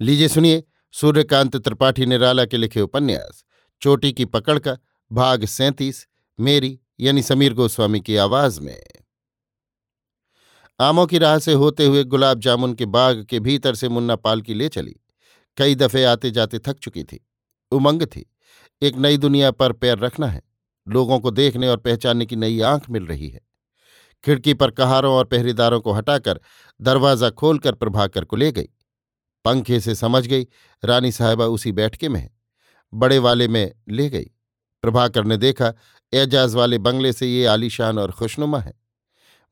लीजिए सुनिए सूर्यकांत त्रिपाठी निराला के लिखे उपन्यास, चोटी की पकड़ का भाग सैंतीस, मेरी यानी समीर गोस्वामी की आवाज़ में। आमों की राह से होते हुए गुलाब जामुन के बाग के भीतर से मुन्ना पालकी ले चली। कई दफे आते जाते थक चुकी थी, उमंग थी। एक नई दुनिया पर पैर रखना है, लोगों को देखने और पहचानने की नई आँख मिल रही है। खिड़की पर कहारों और पहरेदारों को हटाकर दरवाज़ा खोलकर प्रभाकर को ले गई। पंखे से समझ गई, रानी साहबा उसी बैठके में बड़े वाले में ले गई। प्रभाकर ने देखा, एजाज वाले बंगले से ये आलीशान और खुशनुमा है।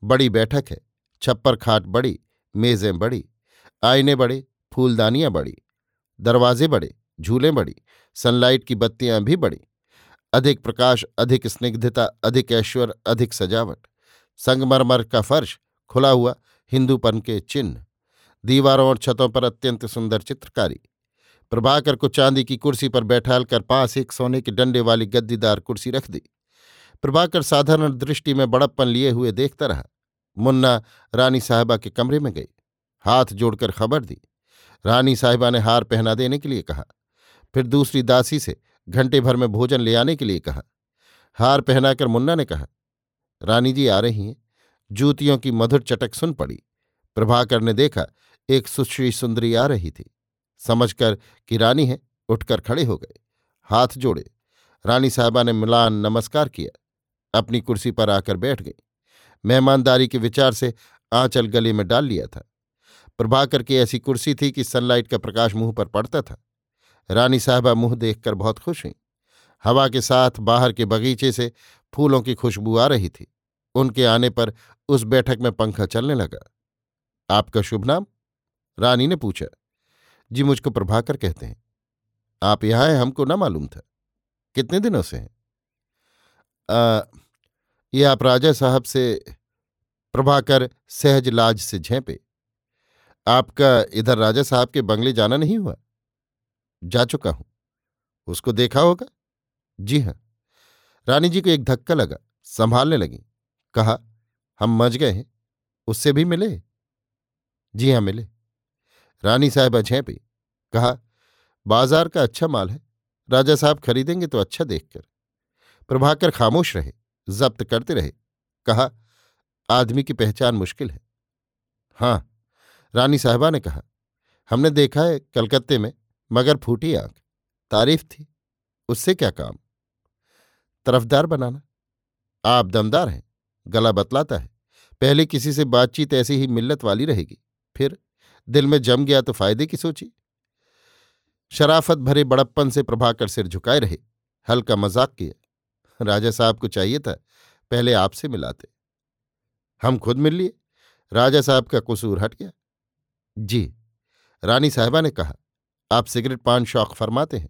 बड़ी बैठक है, छप्पर खाट बड़ी, मेजें बड़ी, आईने बड़े, फूलदानियाँ बड़ी, दरवाजे बड़े, झूले बड़ी, सनलाइट की बत्तियाँ भी बड़ी, अधिक प्रकाश, अधिक स्निग्धता, अधिक ऐश्वर्य अधिक सजावट, संगमरमर का फर्श खुला हुआ, हिंदूपन के चिन्ह। दीवारों और छतों पर अत्यंत सुंदर चित्रकारी। प्रभाकर को चांदी की कुर्सी पर बैठाल कर पास एक सोने के डंडे वाली गद्दीदार कुर्सी रख दी। प्रभाकर साधारण दृष्टि में बड़प्पन लिए हुए देखता रहा। मुन्ना रानी साहबा के कमरे में गई। हाथ जोड़कर खबर दी। रानी साहिबा ने हार पहना देने के लिए कहा। फिर दूसरी दासी से घंटे भर में भोजन ले आने के लिए कहा। हार पहनाकर मुन्ना ने कहा, रानी जी आ रही हैं। जूतियों की मधुर चटक सुन पड़ी। प्रभाकर ने देखा एक सुश्री सुंदरी आ रही थी। समझकर कि रानी है, उठकर खड़े हो गए। हाथ जोड़े। रानी साहबा ने मिलान नमस्कार किया। अपनी कुर्सी पर आकर बैठ गई। मेहमानदारी के विचार से आंचल गले में डाल लिया था। प्रभाकर की ऐसी कुर्सी थी कि सनलाइट का प्रकाश मुँह पर पड़ता था। रानी साहबा मुँह देखकर बहुत खुश हुई। हवा के साथ बाहर के बगीचे से फूलों की खुशबू आ रही थी। उनके आने पर उस बैठक में पंखा चलने लगा। आपका शुभ नाम? रानी ने पूछा, जी मुझको प्रभाकर कहते हैं। आप यहाँ हैं, हमको ना मालूम था। कितने दिनों से हैं? ये आप राजा साहब से प्रभाकर सहज लाज से झेपे। आपका इधर राजा साहब के बंगले जाना नहीं हुआ? जा चुका हूँ। उसको देखा होगा? जी हाँ। रानी जी को एक धक्का लगा, संभालने लगी, कहा, हम मज गए हैं। उससे भी मिले? जी हाँ, मिले। रानी साहबा झेपी कहा, बाज़ार का अच्छा माल है। राजा साहब खरीदेंगे तो अच्छा देखकर। प्रभाकर खामोश रहे, जब्त करते रहे। कहा, आदमी की पहचान मुश्किल है। हाँ रानी साहबा ने कहा, हमने देखा है कलकत्ते में मगर फूटी आँख तारीफ़ थी। उससे क्या काम? तरफदार बनाना। आप दमदार हैं, गला बतलाता है। पहले किसी से बातचीत ऐसी ही मिल्लत वाली रहेगी। फिर दिल में जम गया तो फ़ायदे की सोची। शराफत भरे बड़प्पन से प्रभाकर सिर झुकाए रहे। हल्का मज़ाक किया। राजा साहब को चाहिए था, पहले आपसे मिलाते। हम खुद मिल लिए। राजा साहब का कसूर हट गया। जी, रानी साहबा ने कहा, आप सिगरेट पान शौक फरमाते हैं?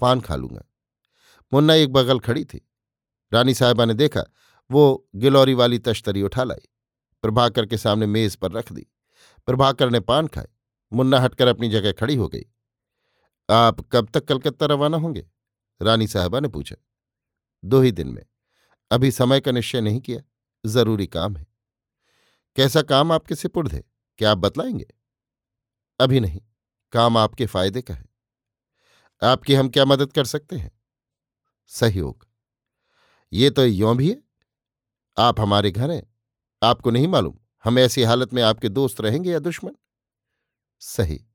पान खा लूँगा। मुन्ना एक बगल खड़ी थी। रानी साहबा ने देखा, वो गिलौरी वाली तश्तरी उठा लाई। प्रभाकर के सामने मेज पर रख दी। प्रभाकर ने पान खाए। मुन्ना हटकर अपनी जगह खड़ी हो गई। आप कब तक कलकत्ता रवाना होंगे? रानी साहबा ने पूछा। दो ही दिन में। अभी समय का निश्चय नहीं किया। ज़रूरी काम है। कैसा काम आपके सिपुर्द है? क्या आप बतलाएँगे? अभी नहीं। काम आपके फ़ायदे का है। आपकी हम क्या मदद कर सकते हैं? सहयोग। ये तो यों भी है। आप हमारे घर हैं। आपको नहीं मालूम। हम ऐसी हालत में आपके दोस्त रहेंगे या दुश्मन? सही।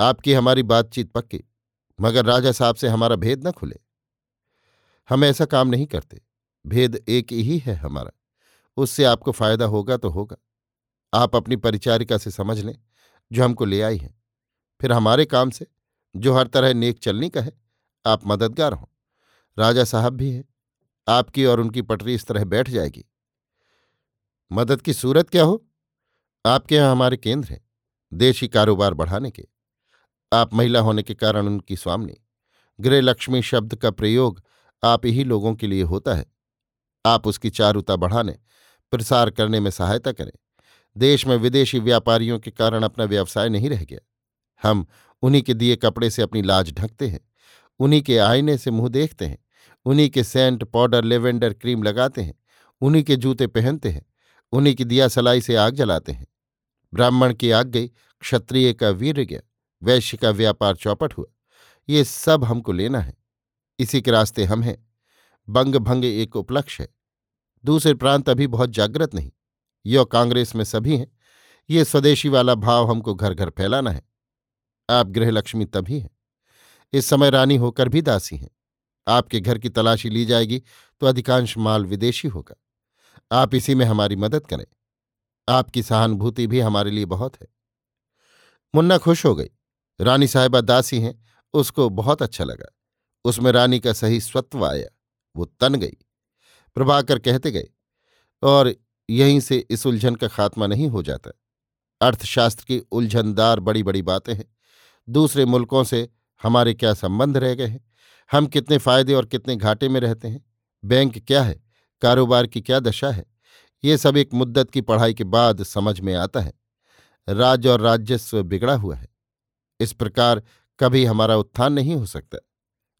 आपकी हमारी बातचीत पक्की, मगर राजा साहब से हमारा भेद न खुले। हम ऐसा काम नहीं करते। भेद एक ही है हमारा। उससे आपको फ़ायदा होगा तो होगा। आप अपनी परिचारिका से समझ लें, जो हमको ले आई है। फिर हमारे काम से, जो हर तरह नेक चलनी का है, आप मददगार हों। राजा साहब भी हैं। आपकी और उनकी पटरी इस तरह बैठ जाएगी। मदद की सूरत क्या हो? आपके यहाँ हमारे केंद्र हैं, देशी कारोबार बढ़ाने के। आप महिला होने के कारण उनकी स्वामी। गृह लक्ष्मी शब्द का प्रयोग आप ही लोगों के लिए होता है। आप उसकी चारुता बढ़ाने, प्रसार करने में सहायता करें। देश में विदेशी व्यापारियों के कारण अपना व्यवसाय नहीं रह गया। हम उन्हीं के दिए कपड़े से अपनी लाज ढकते हैं, उन्हीं के आईने से मुँह देखते हैं, उन्हीं के सेंट पाउडर लेवेंडर क्रीम लगाते हैं, उन्हीं के जूते पहनते हैं। उन्हीं की दिया सलाई से आग जलाते हैं। ब्राह्मण की आग गई क्षत्रिय का वीर गया, वैश्य का व्यापार चौपट हुआ। ये सब हमको लेना है। इसी के रास्ते हम हैं। बंग भंग एक उपलक्ष्य है। दूसरे प्रांत अभी बहुत जागृत नहीं। यो कांग्रेस में सभी हैं। ये स्वदेशी वाला भाव हमको घर घर फैलाना है। आप गृहलक्ष्मी तभी हैं। इस समय रानी होकर भी दासी हैं। आपके घर की तलाशी ली जाएगी तो अधिकांश माल विदेशी होगा। आप इसी में हमारी मदद करें। आपकी सहानुभूति भी हमारे लिए बहुत है। मुन्ना खुश हो गई। रानी साहिबा दासी हैं, उसको बहुत अच्छा लगा। उसमें रानी का सही स्वत्व आया, वो तन गई। प्रभाकर कहते गए, और यहीं से इस उलझन का खात्मा नहीं हो जाता। अर्थशास्त्र की उलझनदार बड़ी बड़ी बातें हैं। दूसरे मुल्कों से हमारे क्या संबंध रह गए हैं? हम कितने फ़ायदे और कितने घाटे में रहते हैं? बैंक क्या है? कारोबार की क्या दशा है? ये सब एक मुद्दत की पढ़ाई के बाद समझ में आता है। राज्य और राजस्व बिगड़ा हुआ है। इस प्रकार कभी हमारा उत्थान नहीं हो सकता।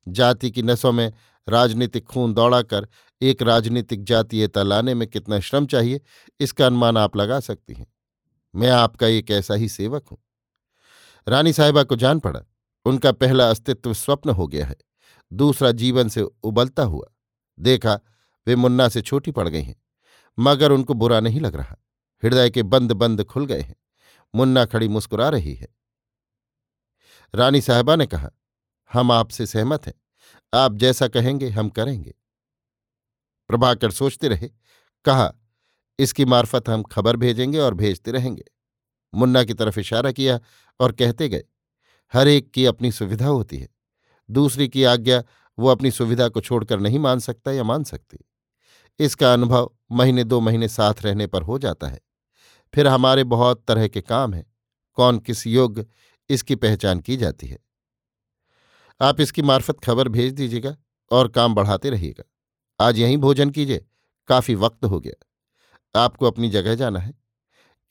जाति की नसों में राजनीतिक खून दौड़ाकर एक राजनीतिक जातीयता लाने में कितना श्रम चाहिए, इसका अनुमान आप लगा सकती हैं। मैं आपका एक ऐसा ही सेवक हूँ। रानी साहिबा को जान पड़ा। उनका पहला अस्तित्व स्वप्न हो गया है। दूसरा जीवन से उबलता हुआ। देखा वे मुन्ना से छोटी पड़ गई हैं, मगर उनको बुरा नहीं लग रहा। हृदय के बंद बंद खुल गए हैं। मुन्ना खड़ी मुस्कुरा रही है। रानी साहबा ने कहा, हम आपसे सहमत हैं। आप जैसा कहेंगे, हम करेंगे। प्रभाकर सोचते रहे, कहा, इसकी मार्फत हम खबर भेजेंगे और भेजते रहेंगे। मुन्ना की तरफ़ इशारा किया और कहते गए, हर एक की अपनी सुविधा होती है। दूसरी की आज्ञा वो अपनी सुविधा को छोड़कर नहीं मान सकता या मान सकती। इसका अनुभव महीने दो महीने साथ रहने पर हो जाता है। फिर हमारे बहुत तरह के काम हैं। कौन किस योग्य इसकी पहचान की जाती है। आप इसकी मार्फत खबर भेज दीजिएगा और काम बढ़ाते रहिएगा। आज यहीं भोजन कीजिए, काफ़ी वक्त हो गया। आपको अपनी जगह जाना है।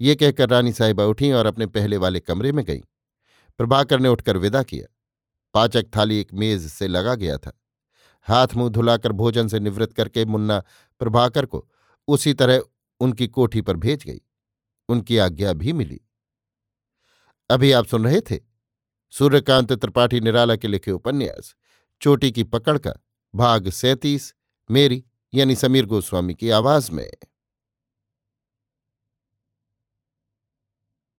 ये कहकर रानी साहिबा उठी और अपने पहले वाले कमरे में गई। प्रभाकर ने उठकर विदा किया। पाचक थाली एक मेज से लगा गया था। हाथ मुँह धुलाकर भोजन से निवृत्त करके मुन्ना प्रभाकर को उसी तरह उनकी कोठी पर भेज गई। उनकी आज्ञा भी मिली। अभी आप सुन रहे थे सूर्यकांत त्रिपाठी निराला के लिखे उपन्यास, चोटी की पकड़ का भाग सैतीस, मेरी यानी समीर गोस्वामी की आवाज़ में।